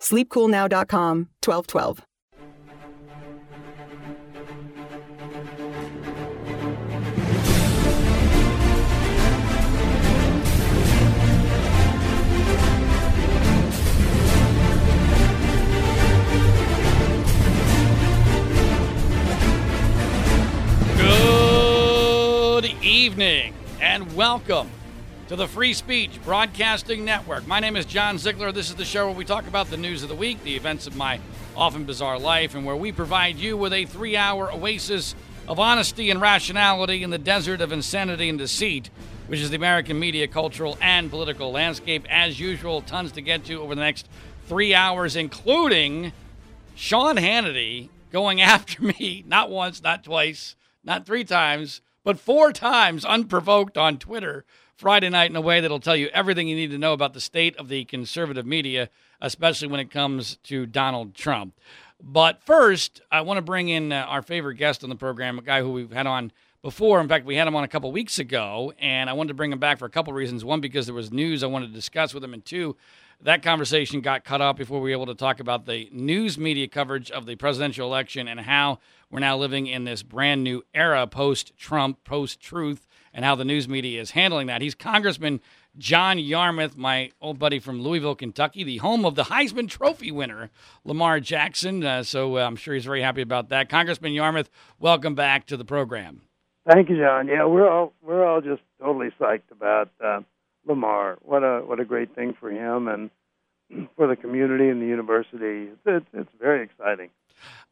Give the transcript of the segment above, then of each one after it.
SleepCoolNow.com 1212. Good evening and welcome to the Free Speech Broadcasting Network. My name is John Ziegler. This is the show where we talk about the news of the week, the events of my often bizarre life, and where we provide you with a three hour oasis of honesty and rationality in the desert of insanity and deceit, which is the American media, cultural, and political landscape. As usual, tons to get to over the next three hours, including Sean Hannity going after me, not once, not twice, not three times, but four times unprovoked on Twitter Friday night in a way that'll tell you everything you need to know about the state of the conservative media, especially when it comes to Donald Trump. But first, I want to bring in uh, our favorite guest on the program, a guy who we've had on before. In fact, we had him on a couple weeks ago, and I wanted to bring him back for a couple reasons. One, because there was news I wanted to discuss with him, and two, that conversation got cut off before we were able to talk about the news media coverage of the presidential election and how we're now living in this brand new era post Trump, post truth, and how the news media is handling that. He's Congressman John Yarmuth, my old buddy from Louisville, Kentucky, the home of the Heisman Trophy winner, Lamar Jackson. Uh, so uh, I'm sure he's very happy about that. Congressman Yarmuth, welcome back to the program. Thank you, John. Yeah, we're all we're all just totally psyched about uh, Lamar. What a what a great thing for him and for the community and the university. It's, it's very exciting.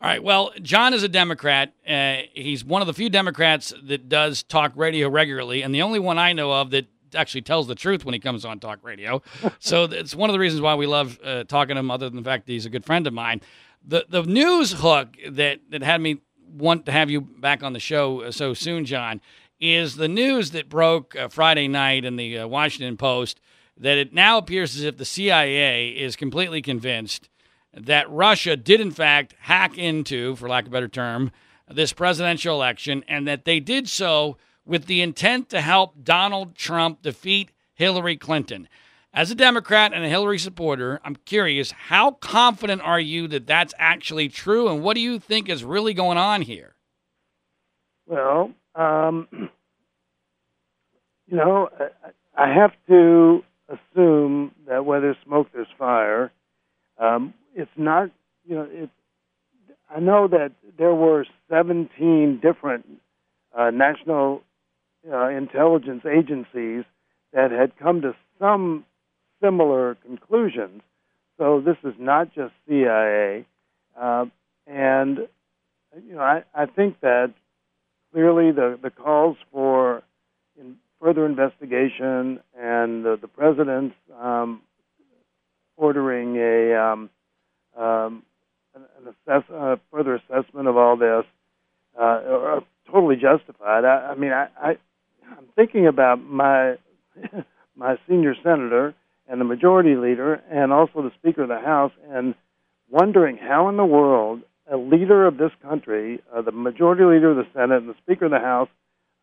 All right. Well, John is a Democrat. Uh, he's one of the few Democrats that does talk radio regularly, and the only one I know of that actually tells the truth when he comes on talk radio. so it's one of the reasons why we love uh, talking to him, other than the fact that he's a good friend of mine. The the news hook that that had me want to have you back on the show uh, so soon, John, is the news that broke uh, Friday night in the uh, Washington Post that it now appears as if the CIA is completely convinced that Russia did, in fact, hack into, for lack of a better term, this presidential election, and that they did so with the intent to help Donald Trump defeat Hillary Clinton. As a Democrat and a Hillary supporter, I'm curious how confident are you that that's actually true, and what do you think is really going on here? Well, um, you know, I have to assume that where there's smoke, there's fire. Um, it's not, you know, it. I know that there were 17 different uh, national uh, intelligence agencies that had come to some similar conclusions. So this is not just CIA, uh, and you know, I, I think that clearly the the calls for in further investigation and the, the president's um, ordering a um, um, an, assess, uh, further assessment of all this uh, are totally justified. I, I mean, I, I I'm thinking about my my senior senator and the majority leader, and also the Speaker of the House, and wondering how in the world a leader of this country, uh, the majority leader of the Senate and the Speaker of the House,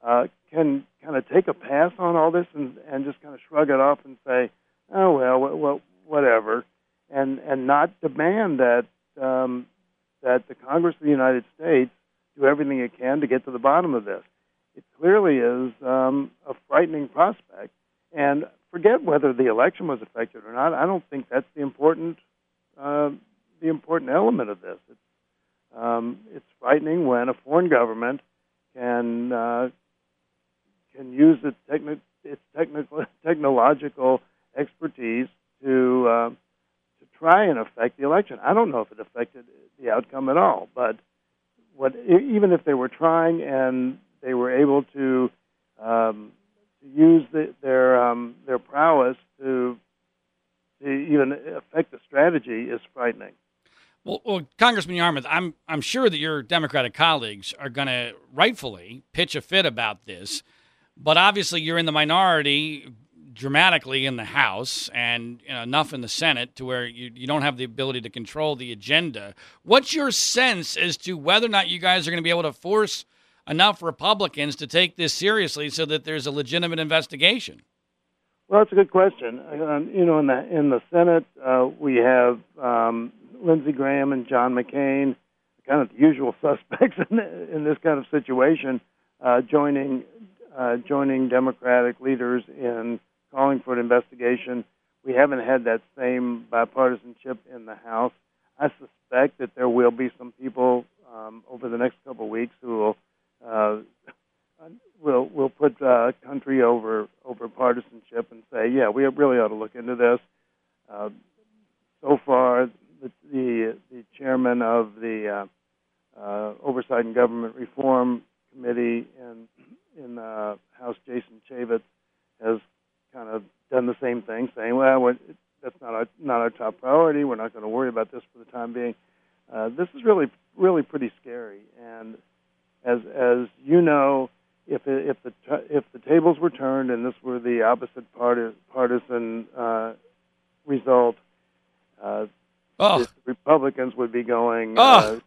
uh, can kind of take a pass on all this and, and just kind of shrug it off and say, oh well, well, whatever and and not demand that um, that the Congress of the United States do everything it can to get to the bottom of this. It clearly is um, a frightening prospect. And forget whether the election was affected or not. I don't think that's the important uh, the important element of this. It's, um, it's frightening when a foreign government can uh, can use its, techni- its technical technological expertise to uh, try and affect the election. I don't know if it affected the outcome at all, but what even if they were trying and they were able to um, use the, their um, their prowess to to even affect the strategy is frightening. Well, well, Congressman Yarmuth, I'm I'm sure that your Democratic colleagues are going to rightfully pitch a fit about this, but obviously you're in the minority dramatically in the House and you know, enough in the Senate to where you, you don't have the ability to control the agenda. What's your sense as to whether or not you guys are going to be able to force enough Republicans to take this seriously so that there's a legitimate investigation? Well, that's a good question. Um, you know, in the in the Senate, uh, we have um, Lindsey Graham and John McCain, kind of the usual suspects in, in this kind of situation, uh, joining uh, joining Democratic leaders in calling for an investigation. We haven't had that same bipartisanship in the House. I suspect that there will be some people um, over the next couple of weeks who will uh, will will put uh, country over over partisanship and say, yeah, we really ought to look into this. Uh, so far, the, the the chairman of the uh, uh, Oversight and Government Reform Committee in in uh, House, Jason Chaffetz, has kind of done the same thing, saying, "Well, we're, that's not our not our top priority. We're not going to worry about this for the time being." Uh, this is really really pretty scary, and as as you know, if it, if the if the tables were turned and this were the opposite party, partisan uh, result, uh, the Republicans would be going uh,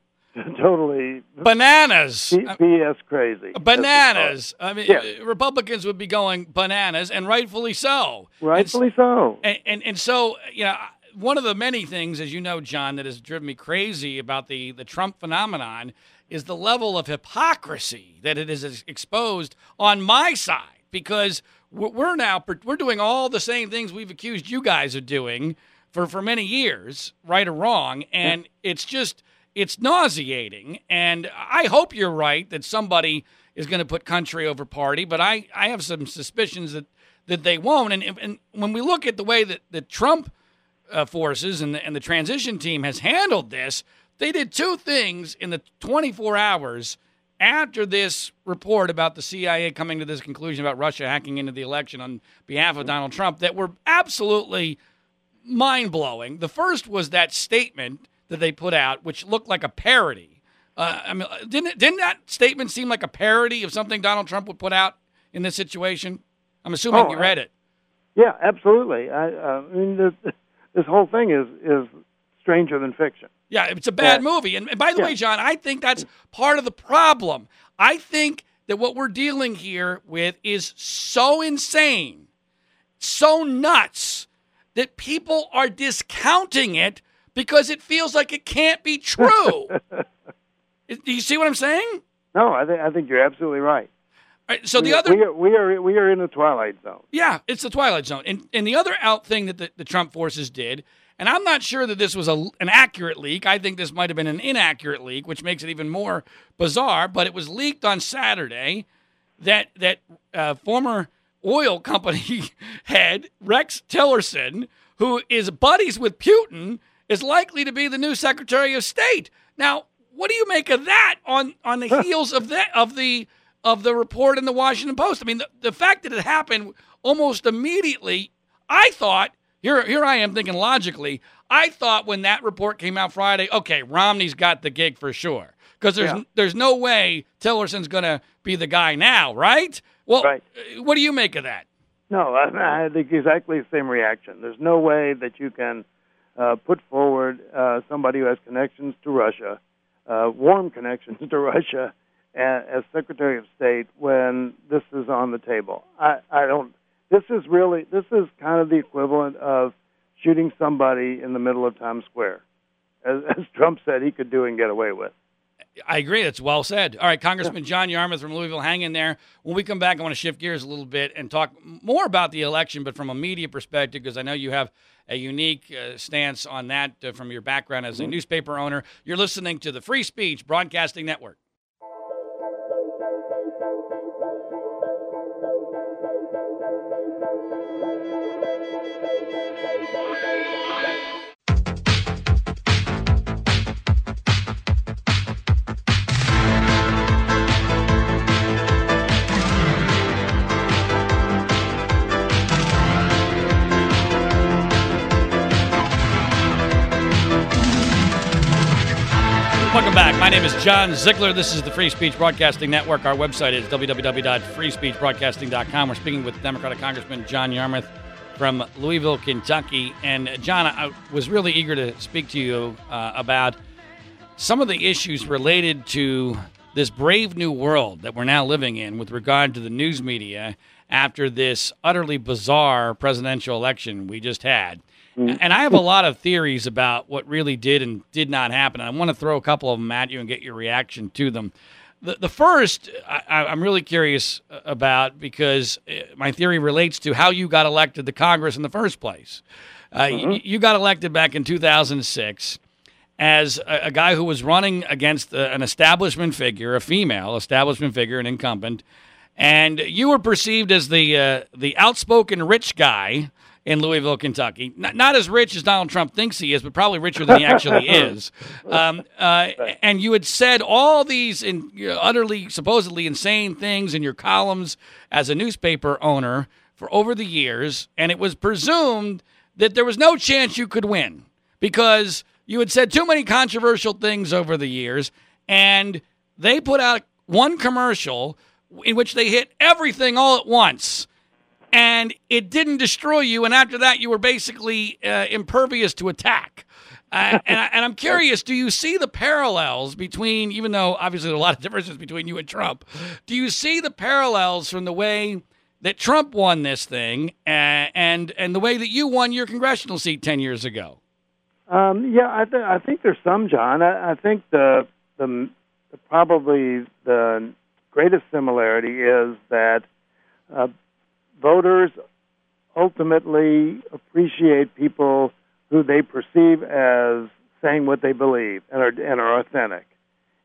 totally bananas. BS crazy. Bananas. I mean, yes. Republicans would be going bananas, and rightfully so. Rightfully so. And, and and so you know, one of the many things, as you know, John, that has driven me crazy about the the Trump phenomenon is the level of hypocrisy that it is exposed on my side because we're now we're doing all the same things we've accused you guys of doing for for many years, right or wrong, and it's just it's nauseating. And I hope you're right that somebody is going to put country over party, but I I have some suspicions that that they won't. And and when we look at the way that the Trump uh, forces and the, and the transition team has handled this, they did two things in the 24 hours after this report about the CIA coming to this conclusion about Russia hacking into the election on behalf of Donald Trump that were absolutely mind blowing. The first was that statement that they put out, which looked like a parody. Uh, I mean, didn't didn't that statement seem like a parody of something Donald Trump would put out in this situation? I'm assuming oh, you read it. Yeah, absolutely. I, uh, I mean, this, this whole thing is is stranger than fiction. Yeah, it's a bad yeah. movie. And, and, by the yeah. way, John, I think that's part of the problem. I think that what we're dealing here with is so insane, so nuts, that people are discounting it because it feels like it can't be true. Do you see what I'm saying? No, I think I think you're absolutely right. right so we, the other we are, we are we are in the twilight zone. Yeah, it's the twilight zone. And and the other out thing that the, the Trump forces did and I'm not sure that this was a, an accurate leak. I think this might have been an inaccurate leak, which makes it even more bizarre. But it was leaked on Saturday that that uh, former oil company head Rex Tillerson, who is buddies with Putin, is likely to be the new Secretary of State. Now, what do you make of that on on the heels of that of the of the report in the Washington Post? I mean, the, the fact that it happened almost immediately, I thought here, here I am thinking logically. I thought when that report came out Friday, okay, Romney's got the gig for sure because there's yeah. there's no way Tillerson's going to be the guy now, right? Well, right. Uh, what do you make of that? No, I, I think exactly the same reaction. There's no way that you can uh, put forward uh, somebody who has connections to Russia, uh, warm connections to Russia, as, Secretary of State when this is on the table. I, I don't this is really this is kind of the equivalent of shooting somebody in the middle of Times Square, as, as Trump said he could do and get away with. I agree. That's well said. All right, Congressman John Yarmuth from Louisville, hang in there. When we come back, I want to shift gears a little bit and talk more about the election, but from a media perspective, because I know you have a unique uh, stance on that uh, from your background as a mm-hmm. newspaper owner. You're listening to the Free Speech Broadcasting Network. My name is John Ziegler. This is the Free Speech Broadcasting Network. Our website is www.freespeechbroadcasting.com. We're speaking with Democratic Congressman John Yarmuth from Louisville, Kentucky. And John, I was really eager to speak to you uh, about some of the issues related to this brave new world that we're now living in with regard to the news media after this utterly bizarre presidential election we just had. Mm-hmm. And I have a lot of theories about what really did and did not happen. I want to throw a couple of them at you and get your reaction to them. The, the first, I, I'm really curious about because uh, my theory relates to how you got elected to Congress in the first place. Uh, mm-hmm. you, you got elected back in 2006 as a, a, guy who was running against a, uh, an establishment figure, a female establishment figure, an incumbent, and you were perceived as the uh, the outspoken rich guy in Louisville, Kentucky. Not, not, as rich as Donald Trump thinks he is, but probably richer than he actually is. Um, uh, and you had said all these in, you know, utterly, supposedly insane things in your columns as a newspaper owner for over the years, and it was presumed that there was no chance you could win because you had said too many controversial things over the years, and they put out one commercial in which they hit everything all at once and it didn't destroy you. And after that, you were basically uh, impervious to attack. Uh, and, I, am curious, do you see the parallels between, even though obviously there are a lot of differences between you and Trump, do you see the parallels from the way that Trump won this thing and and, and the way that you won your congressional seat 10 years ago? Um, yeah, I, th- I think there's some, John. I, I think the, the, the probably the greatest similarity is that uh, voters ultimately appreciate people who they perceive as saying what they believe and are and are authentic.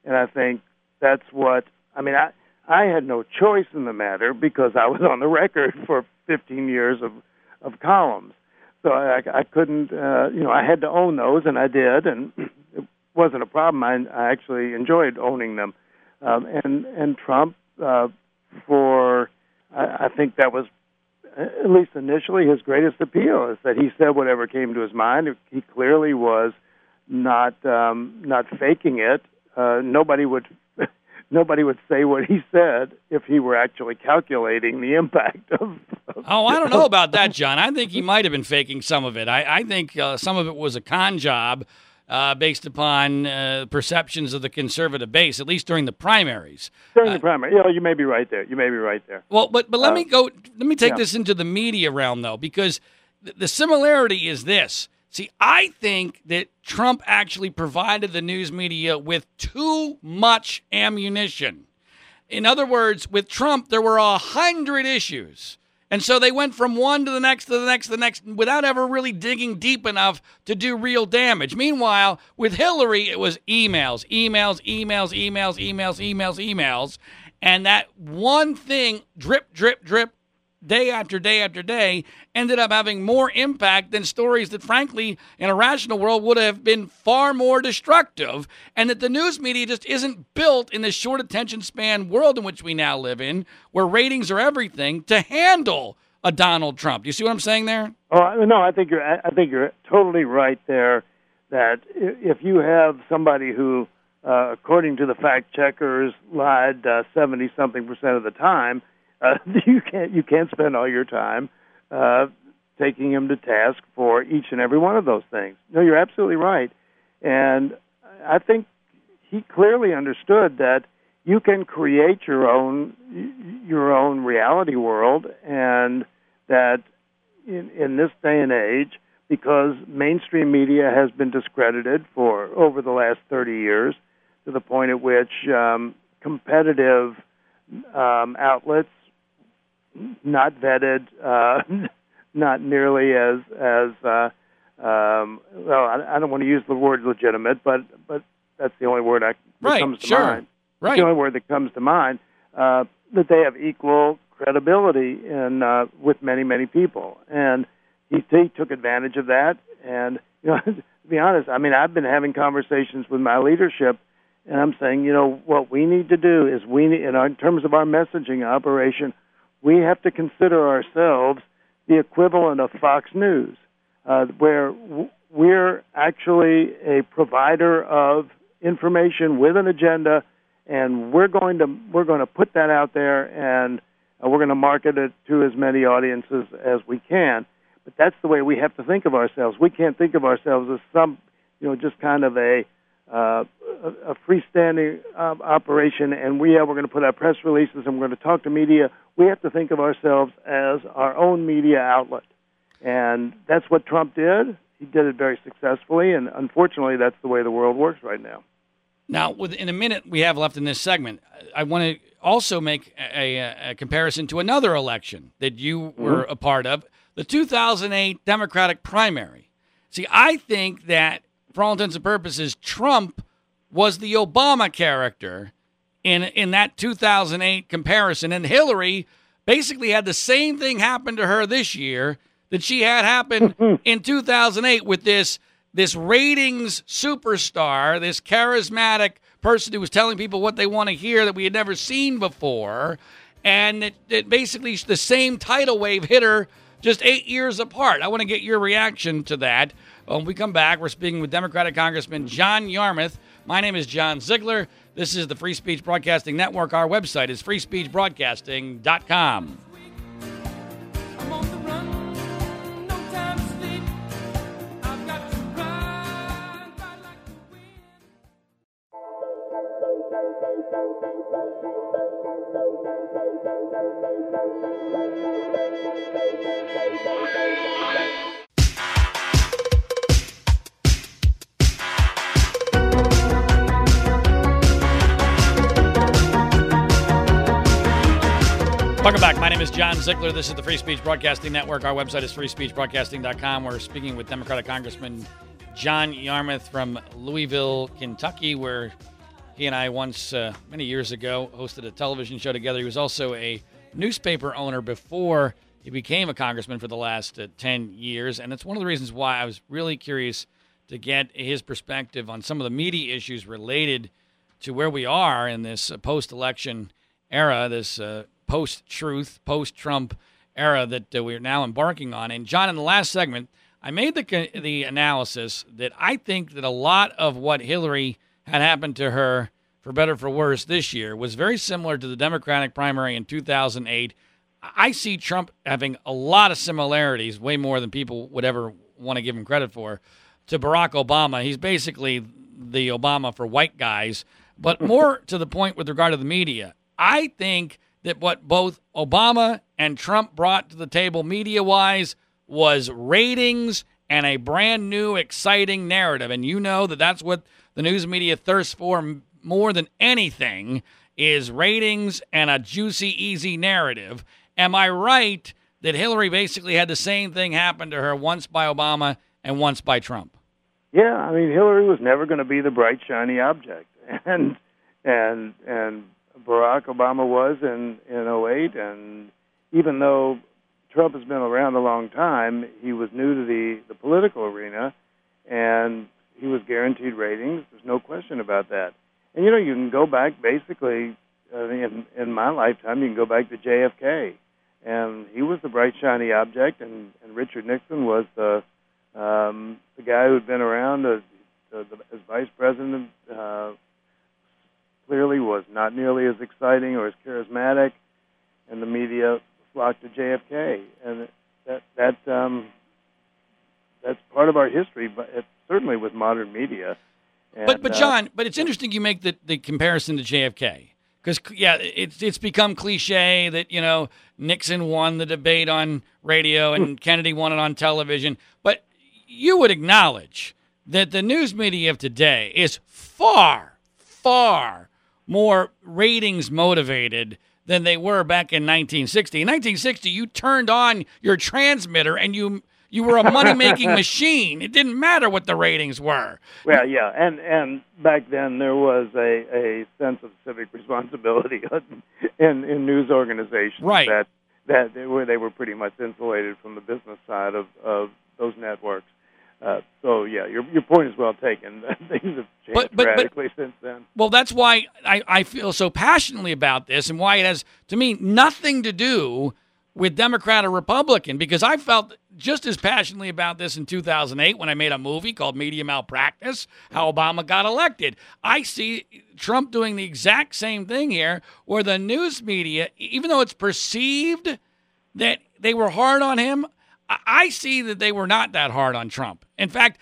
And I think that's what I mean. I I had no choice in the matter because I was on the record for 15 years of of columns, so I, I couldn't. Uh, you know, I had to own those, and I did, and it wasn't a problem. I, I actually enjoyed owning them. Um, and and Trump, uh, for I, I think that was at least initially, his greatest appeal is that he said whatever came to his mind. He clearly was not um, not faking it. Uh, nobody would nobody would say what he said if he were actually calculating the impact of. of oh, I don't know about that, John. I think he might have been faking some of it. I, I think uh, some of it was a con job uh, based upon uh, perceptions of the conservative base, at least during the primaries. During the uh, primary, you know, you may be right there. You may be right there. Well, but but let me go. Let me take yeah. this into the media realm though, because th- the similarity is this. See, I think that Trump actually provided the news media with too much ammunition. In other words, with Trump, there were a hundred issues and so they went from one to the next to the next to the next without ever really digging deep enough to do real damage. Meanwhile, with Hillary, it was emails, emails, emails, emails, emails, emails, emails. And that one thing, drip, drip, drip, day after day after day ended up having more impact than stories that, frankly, in a rational world would have been far more destructive. And that the news media just isn't built in the short attention span world in which we now live in, where ratings are everything, to handle a Donald Trump. Do you see what I'm saying there? Oh no, I think you're. I think you're totally right there. That if you have somebody who, uh, according to the fact checkers, lied seventy uh, something percent of the time, uh, you can't you can't spend all your time uh, taking him to task for each and every one of those things. No, you're absolutely right, and I think he clearly understood that you can create your own your own reality world, and that in, in this day and age, because mainstream media has been discredited for over the last 30 years, to the point at which um, competitive um, outlets, not vetted, uh, not nearly as as uh, um, well. I, I don't want to use the word legitimate, but but that's the only word I, that right, comes to sure. mind. Right. The only word that comes to mind uh, that they have equal credibility in uh, with many many people, and he, he took advantage of that. And you know, to be honest, I mean, I've been having conversations with my leadership, and I'm saying, you know, what we need to do is we need, in, our, in terms of our messaging operation, we have to consider ourselves the equivalent of Fox News, uh, where w- we're actually a provider of information with an agenda, and we're going to we're going to put that out there, and uh, we're going to market it to as many audiences as we can. But that's the way we have to think of ourselves. We can't think of ourselves as some, you know, just kind of a uh, a, a freestanding um, operation, and we are we're going to put out press releases and we're going to talk to media. We have to think of ourselves as our own media outlet, and that's what Trump did. He did it very successfully, and unfortunately, that's the way the world works right now. Now, within a minute we have left in this segment, I want to also make a, a, a comparison to another election that you were a part of, the 2008 Democratic primary. See, I think that for all intents and purposes, Trump was the Obama character in in that 2008 comparison, and Hillary basically had the same thing happen to her this year that she had happen in 2008 with this this ratings superstar, this charismatic person who was telling people what they want to hear that we had never seen before, and it, it basically the same tidal wave hit her just eight years apart. I want to get your reaction to that. When we come back, we're speaking with Democratic Congressman John Yarmuth. My name is John Ziegler. This is the Free Speech Broadcasting Network. Our website is freespeechbroadcasting.com. I'm on Welcome back. My name is John Ziegler. This is the Free Speech Broadcasting Network. Our website is freespeechbroadcasting.com. We're speaking with Democratic Congressman John Yarmuth from Louisville, Kentucky, where he and I once, uh, many years ago, hosted a television show together. He was also a newspaper owner before he became a congressman for the last uh, 10 years. And it's one of the reasons why I was really curious to get his perspective on some of the media issues related to where we are in this uh, post election era, this uh, post truth, post Trump era that uh, we're now embarking on. And, John, in the last segment, I made the, the analysis that I think that a lot of what Hillary had happened to her, for better or for worse, this year was very similar to the Democratic primary in 2008. I see Trump having a lot of similarities, way more than people would ever want to give him credit for, to Barack Obama. He's basically the Obama for white guys. But more to the point with regard to the media, I think that what both Obama and Trump brought to the table media wise was ratings and a brand new, exciting narrative. And you know that that's what the news media thirsts for more than anything is ratings and a juicy, easy narrative. Am I right that Hillary basically had the same thing happen to her once by Obama and once by Trump? Yeah, I mean Hillary was never going to be the bright shiny object, and and and Barack Obama was in in '08, and even though Trump has been around a long time, he was new to the the political arena, and he was guaranteed ratings. There's no question about that. And you know, you can go back basically uh, in in my lifetime. You can go back to JFK, and he was the bright shiny object, and and Richard Nixon was the um, the guy who'd been around as, as vice president. Uh, clearly was not nearly as exciting or as charismatic, and the media flocked to JFK, and that that um, that's part of our history, but it's certainly with modern media. And, But but uh, John, but it's interesting you make the, the comparison to JFK because yeah, it's it's become cliche that you know Nixon won the debate on radio and Kennedy won it on television, but you would acknowledge that the news media of today is far far more ratings motivated than they were back in 1960. In 1960, you turned on your transmitter and you you were a money making machine. It didn't matter what the ratings were. Well, yeah, and and back then there was a, a sense of civic responsibility in in news organizations Right. that that they were they were pretty much insulated from the business side of of those networks. Uh, so yeah, your your point is well taken. Things have changed But- but- but- radically since then. Well, that's why I, I feel so passionately about this and why it has, to me, nothing to do with Democrat or Republican, because I felt just as passionately about this in 2008 when I made a movie called Media Malpractice, how Obama got elected. I see Trump doing the exact same thing here, where the news media, even though it's perceived that they were hard on him. I- see that they were not that hard on Trump. In fact,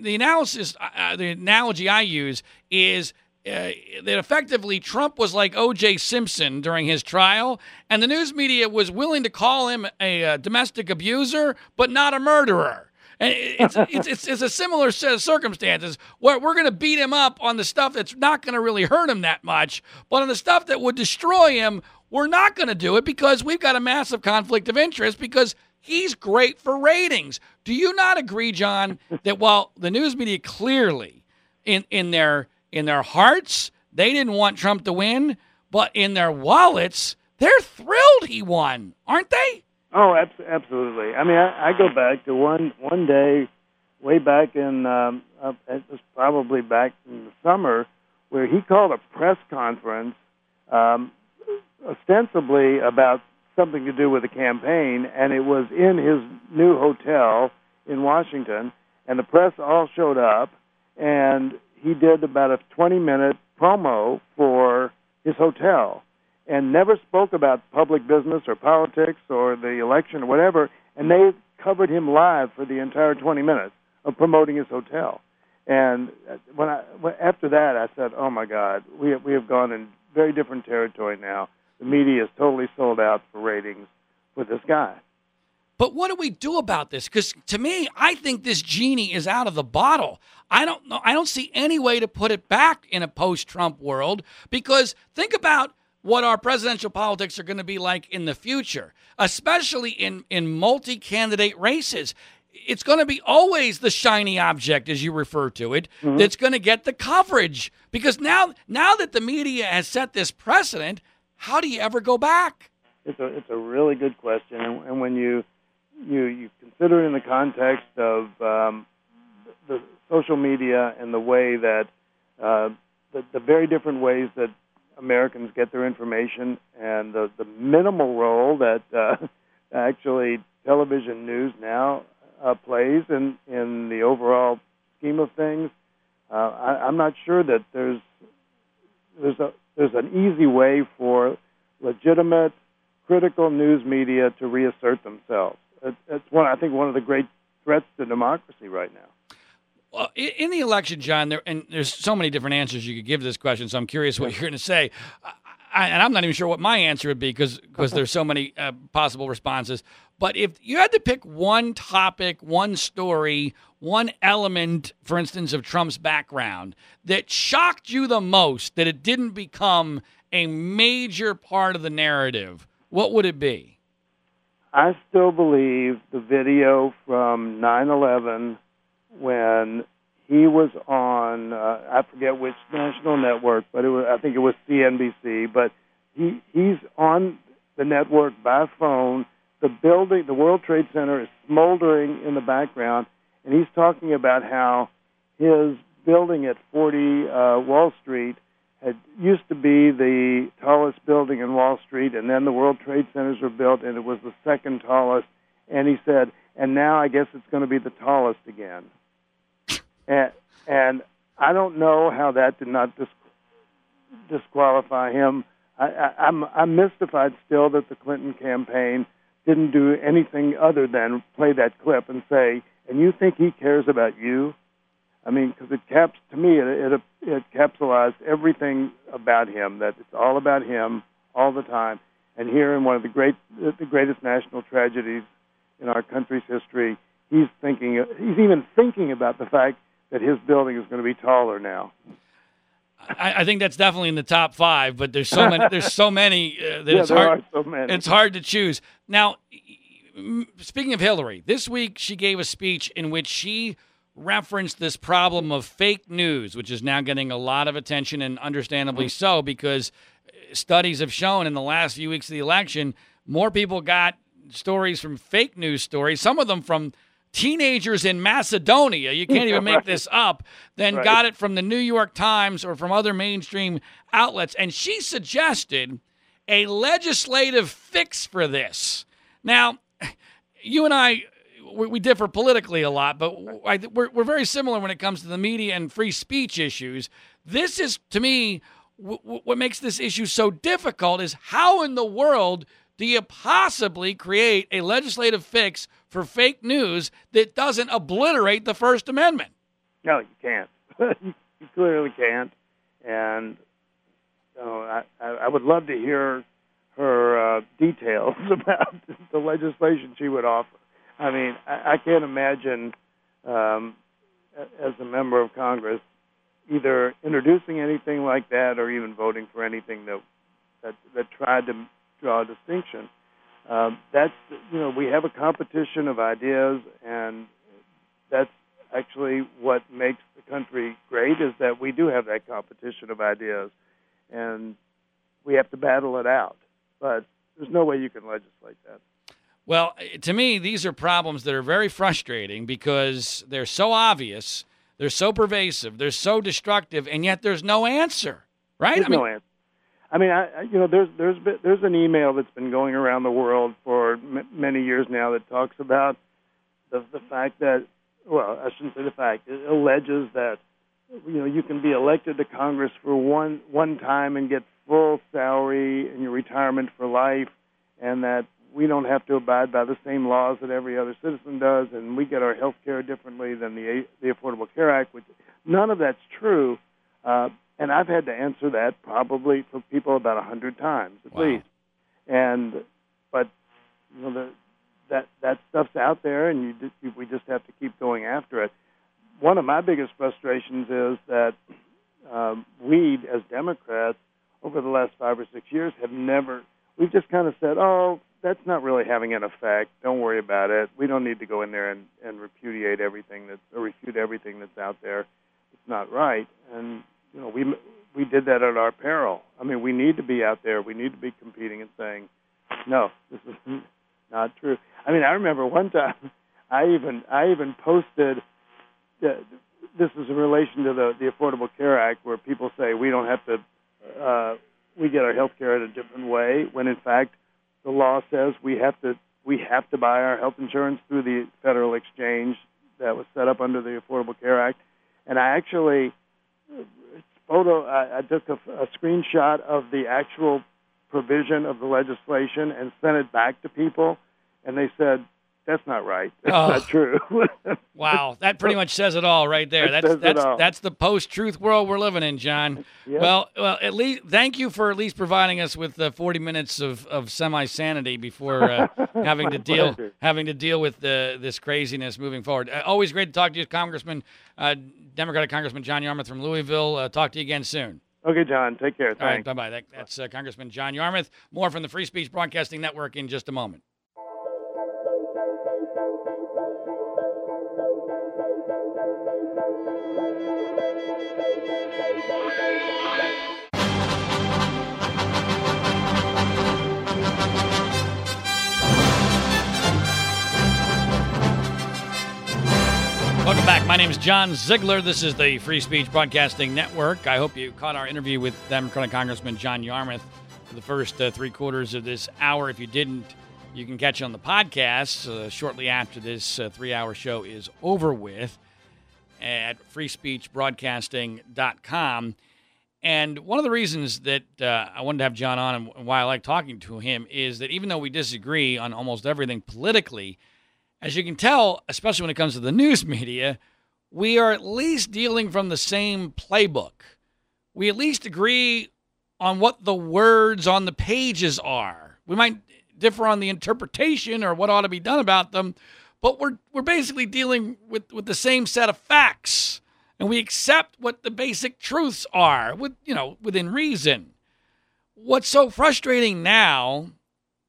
the analysis, uh, the analogy I use is uh, that effectively Trump was like O.J. Simpson during his trial, and the news media was willing to call him a, uh domestic abuser, but not a murderer. And it's, it's, it's, it's a similar set of circumstances where we're going to beat him up on the stuff that's not going to really hurt him that much, but on the stuff that would destroy him, we're not going to do it because we've got a massive conflict of interest because he's great for ratings. Do you not agree, John, that while the news media clearly in, in their in their hearts they didn't want Trump to win, but in their wallets they're thrilled he won, aren't they? Oh, abs- absolutely. I mean, I, I go back to one one day, way back in um, uh, it was probably back in the summer, where he called a press conference, um, ostensibly about something to do with the campaign, and it was in his new hotel in Washington, and the press all showed up, and he did about a 20 minute promo for his hotel and never spoke about public business or politics or the election or whatever. And they covered him live for the entire 20 minutes of promoting his hotel. And uh, when I after that, I said, "Oh my God, we have, we have gone in very different territory now. The media is totally sold out for ratings for this guy." But what do we do about this? Because to me, I think this genie is out of the bottle. I don't know. I don't see any way to put it back in a post-Trump world. Because think about what our presidential politics are going to be like in the future, especially in in multi-candidate races. It's going to be always the shiny object, as you refer to it, mm-hmm. that's going to get the coverage. Because now, now that the media has set this precedent, how do you ever go back? It's a it's a really good question, and, and when you you you consider it in the context of um, the social media and the way that uh, the, the very different ways that Americans get their information, and the the minimal role that uh, actually television news now uh, plays in in the overall scheme of things, uh, I, I'm not sure that there's there's a there's an easy way for legitimate critical news media to reassert themselves. It's one I think one of the great threats to democracy right now. Well, in the election, John, there and there's so many different answers you could give to this question. So I'm curious what you're going to say, I, and I'm not even sure what my answer would be because because there's so many uh, possible responses. But if you had to pick one topic, one story, one element, for instance, of Trump's background that shocked you the most, that it didn't become a major part of the narrative, what would it be? I still believe the video from 9/11 when he was on uh, I forget which national network, but it was I think it was CNBC. But he he's on the network by phone. The building, the World Trade Center, is smoldering in the background, and he's talking about how his building at 40 uh, Wall Street had used to be the tallest building in Wall Street, and then the World Trade Centers were built, and it was the second tallest. And he said, and now I guess it's going to be the tallest again. And and I don't know how that did not dis- disqualify him. I, I, I'm I'm mystified still that the Clinton campaign didn't do anything other than play that clip and say, "And you think he cares about you?" I mean, because it caps to me, it, it it capsulized everything about him. That it's all about him all the time. And here, in one of the great, the greatest national tragedies in our country's history, he's thinking, he's even thinking about the fact that his building is going to be taller now. I, I think that's definitely in the top five. But there's so many. There's so many uh, that yeah, it's there hard. are so many. It's hard to choose. Now, speaking of Hillary, this week she gave a speech in which she referenced this problem of fake news, which is now getting a lot of attention and understandably so because studies have shown in the last few weeks of the election, more people got stories from fake news stories, some of them from teenagers in Macedonia. You can't even make Right. this up. Then Right. got it from the New York Times or from other mainstream outlets. And she suggested a legislative fix for this. Now, you and I, we, we differ politically a lot, but I, we're, we're very similar when it comes to the media and free speech issues. This is, to me, w- w- what makes this issue so difficult is how in the world do you possibly create a legislative fix for fake news that doesn't obliterate the First Amendment? No, you can't. you clearly can't. And I I would love to hear her uh, details about the legislation she would offer. I mean, I, I can't imagine um, as a member of Congress either introducing anything like that or even voting for anything that that, that tried to draw a distinction. Um, that's you know we have a competition of ideas, and that's actually what makes the country great is that we do have that competition of ideas, and we have to battle it out. But there's no way you can legislate that. Well, to me, these are problems that are very frustrating because they're so obvious, they're so pervasive, they're so destructive, and yet there's no answer, right? There's I mean, no answer. I mean, I, you know, there's there's been, there's an email that's been going around the world for m- many years now that talks about the the fact that, well, I shouldn't say the fact, it alleges that, you know, you can be elected to Congress for one one time and get full salary and your retirement for life, and that we don't have to abide by the same laws that every other citizen does, and we get our health care differently than the the Affordable Care Act. Which none of that's true. Uh, and I've had to answer that probably for people about a hundred times at Wow. least. And but you know the, that that stuff's out there, and you, you we just have to keep going after it. One of my biggest frustrations is that um, we, as Democrats, over the last five or six years, have never. We've just kind of said, "Oh, that's not really having an effect. Don't worry about it. We don't need to go in there and, and repudiate everything that's or refute everything that's out there. It's not right." And you know, we we did that at our peril. I mean, we need to be out there. We need to be competing and saying, "No, this is not true." I mean, I remember one time, I even I even posted. Uh, this is in relation to the the Affordable Care Act, where people say we don't have to. Uh, we get our health care in a different way, when in fact the law says we have to we have to buy our health insurance through the federal exchange that was set up under the Affordable Care Act. And I actually photo I, I took a, a screenshot of the actual provision of the legislation and sent it back to people, and they said that's not right. That's Oh. not true. Wow, that pretty much says it all right there. That That's that's that's the post-truth world we're living in, John. Yep. Well, well, at least thank you for at least providing us with uh, 40 minutes of, of semi-sanity before uh, having to deal pleasure. having to deal with the, this craziness moving forward. Uh, always great to talk to you, Congressman, uh, Democratic Congressman John Yarmuth from Louisville. Uh, talk to you again soon. okay, John. Take care. All right, Thanks. bye bye. That, that's uh, Congressman John Yarmuth. More from the Free Speech Broadcasting Network in just a moment. Welcome back. My name is John Ziegler. This is the Free Speech Broadcasting Network. I hope you caught our interview with Democratic Congressman John Yarmuth for the first uh, three quarters of this hour. If you didn't, you can catch on the podcast uh, shortly after this uh, three hour show is over with at freespeechbroadcasting.com. And one of the reasons that uh, I wanted to have John on and why I like talking to him is that even though we disagree on almost everything politically, as you can tell, especially when it comes to the news media, we are at least dealing from the same playbook. We at least agree on what the words on the pages are. We might differ on the interpretation or what ought to be done about them, but we're we're basically dealing with, with the same set of facts. and we accept what the basic truths are with you know within reason. What's so frustrating now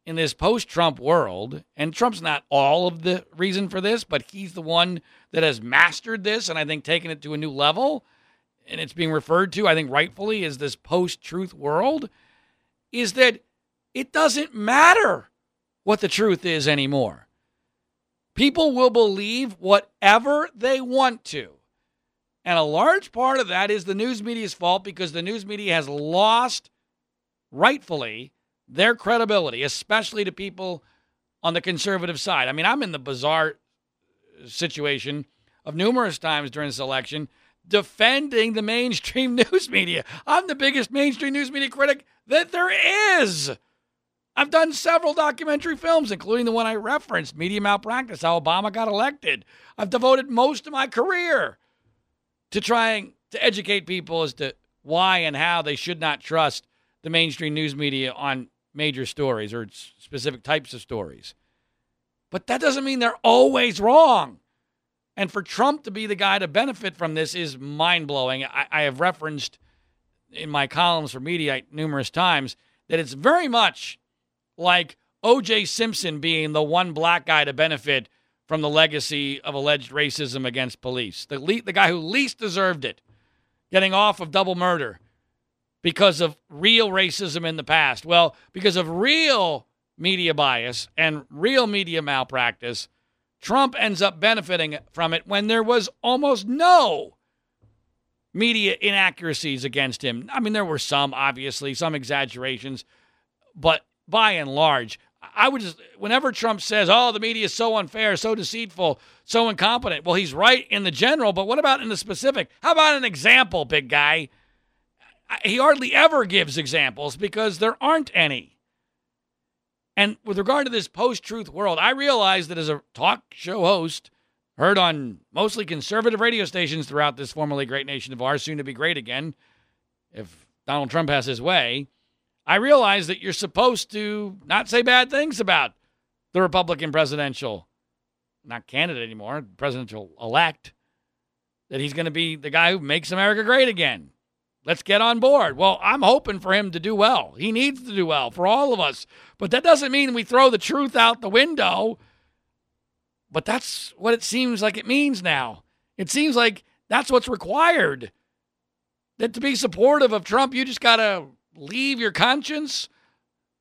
in this post-Trump world, and Trump's not all of the reason for this, but he's the one that has mastered this and I think taken it to a new level, and it's being referred to, I think rightfully, as this post-truth world, is that it doesn't matter what the truth is anymore. People will believe whatever they want to. And a large part of that is the news media's fault because the news media has lost, rightfully, their credibility, especially to people on the conservative side. I mean, I'm in the bizarre situation of numerous times during this election defending the mainstream news media. I'm the biggest mainstream news media critic that there is. I've done several documentary films, including the one I referenced, Media Malpractice, how Obama got elected. I've devoted most of my career to trying to educate people as to why and how they should not trust the mainstream news media on major stories or specific types of stories. But that doesn't mean they're always wrong. And for Trump to be the guy to benefit from this is mind blowing. I, I have referenced in my columns for Mediaite numerous times that it's very much like O.J. Simpson being the one black guy to benefit from the legacy of alleged racism against police. The, le- the guy who least deserved it, getting off of double murder because of real racism in the past. Well, because of real media bias and real media malpractice, Trump ends up benefiting from it when there was almost no media inaccuracies against him. I mean, there were some, obviously, some exaggerations, but by and large, I would just, whenever Trump says, oh, the media is so unfair, so deceitful, so incompetent, well, he's right in the general, but what about in the specific? How about an example, big guy? He hardly ever gives examples because there aren't any. And with regard to this post truth world, I realize that as a talk show host, heard on mostly conservative radio stations throughout this formerly great nation of ours, soon to be great again, if Donald Trump has his way, I realize that you're supposed to not say bad things about the Republican presidential, not candidate anymore, presidential elect, that he's going to be the guy who makes America great again. Let's get on board. Well, I'm hoping for him to do well. He needs to do well for all of us. But that doesn't mean we throw the truth out the window. But that's what it seems like it means now. It seems like that's what's required. That to be supportive of Trump, you just got to leave your conscience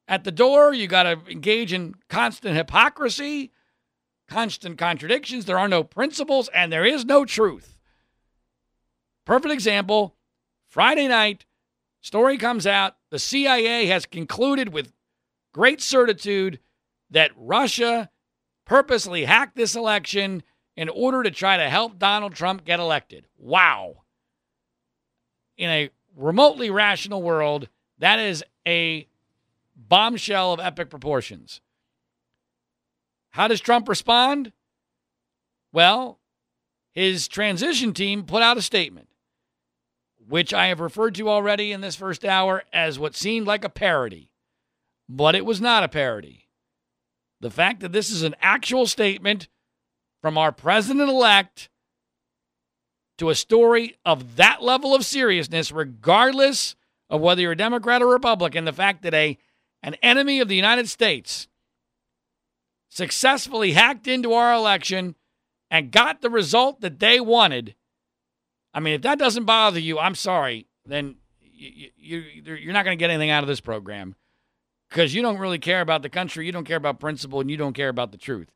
at the door. You got to engage in constant hypocrisy, constant contradictions. There are no principles, and there is no truth. Perfect example Friday night, story comes out. The CIA has concluded with great certitude that Russia purposely hacked this election in order to try to help Donald Trump get elected. Wow. In a remotely rational world, that is a bombshell of epic proportions. How does Trump respond? Well, his transition team put out a statement, which I have referred to already in this first hour as what seemed like a parody, but it was not a parody. The fact that this is an actual statement from our president elect to a story of that level of seriousness, regardless of whether you're a Democrat or Republican, the fact that a an enemy of the United States successfully hacked into our election and got the result that they wanted. I mean, if that doesn't bother you, I'm sorry. Then you, you, you're not going to get anything out of this program because you don't really care about the country, you don't care about principle, and you don't care about the truth.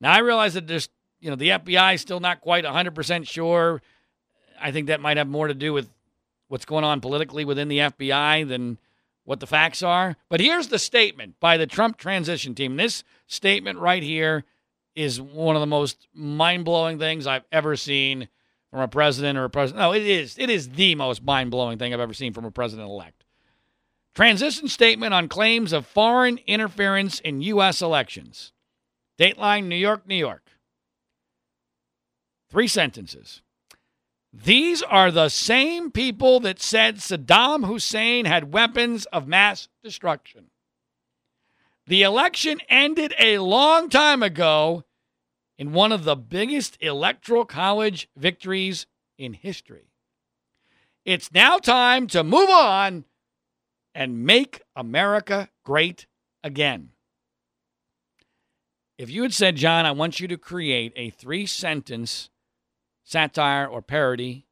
Now, I realize that there's, you know, the FBI is still not quite 100% sure. I think that might have more to do with what's going on politically within the FBI than what the facts are. But here's the statement by the Trump transition team. This statement right here is one of the most mind blowing things I've ever seen from a president or a president. No, it is. It is the most mind blowing thing I've ever seen from a president elect. Transition statement on claims of foreign interference in U.S. elections. Dateline, New York, New York. Three sentences. These are the same people that said Saddam Hussein had weapons of mass destruction. The election ended a long time ago in one of the biggest electoral college victories in history. It's now time to move on and make America great again. If you had said, John, I want you to create a three sentence satire or parody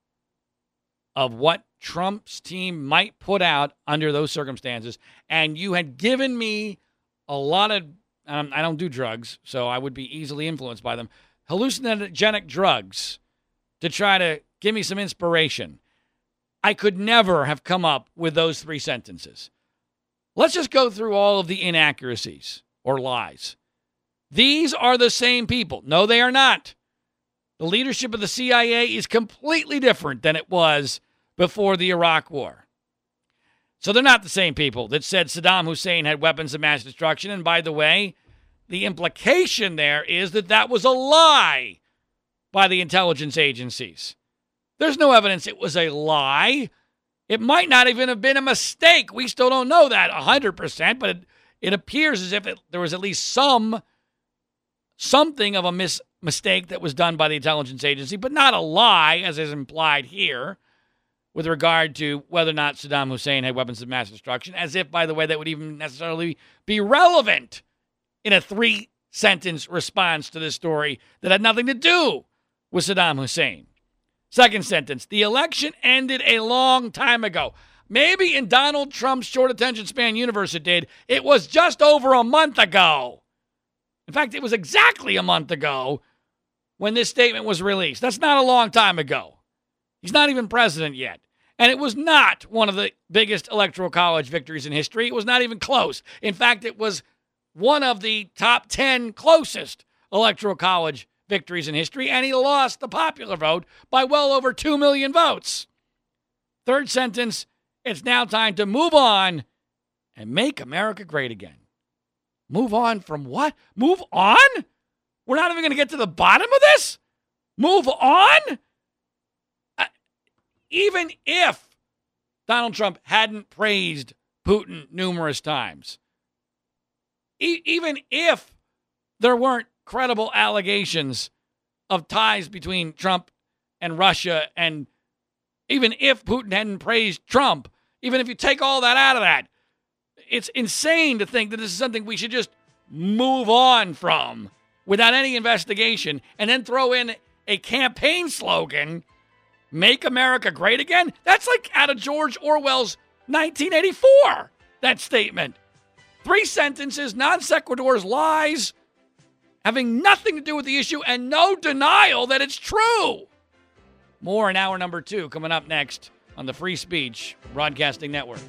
of what Trump's team might put out under those circumstances, and you had given me a lot of, um, I don't do drugs, so I would be easily influenced by them, hallucinogenic drugs to try to give me some inspiration. I could never have come up with those three sentences. Let's just go through all of the inaccuracies or lies. These are the same people. No, they are not. The leadership of the CIA is completely different than it was before the Iraq War. So they're not the same people that said Saddam Hussein had weapons of mass destruction. And by the way, the implication there is that that was a lie by the intelligence agencies. There's no evidence it was a lie. It might not even have been a mistake. We still don't know that 100%, but it, it appears as if it, there was at least some something of a mis- mistake that was done by the intelligence agency, but not a lie, as is implied here, with regard to whether or not Saddam Hussein had weapons of mass destruction, as if, by the way, that would even necessarily be relevant in a three sentence response to this story that had nothing to do with Saddam Hussein. Second sentence the election ended a long time ago. Maybe in Donald Trump's short attention span universe it did. It was just over a month ago. In fact, it was exactly a month ago when this statement was released. That's not a long time ago. He's not even president yet. And it was not one of the biggest electoral college victories in history. It was not even close. In fact, it was one of the top 10 closest electoral college victories in history, and he lost the popular vote by well over 2 million votes. Third sentence it's now time to move on and make America great again. Move on from what? Move on? We're not even going to get to the bottom of this? Move on? Uh, even if Donald Trump hadn't praised Putin numerous times, e- even if there weren't credible allegations of ties between Trump and Russia, and even if Putin hadn't praised Trump, even if you take all that out of that, it's insane to think that this is something we should just move on from without any investigation and then throw in a campaign slogan make america great again? That's like out of george orwell's 1984 that statement. Three sentences non sequiturs lies having nothing to do with the issue and no denial that it's true. More in hour number two coming up next on the free speech broadcasting network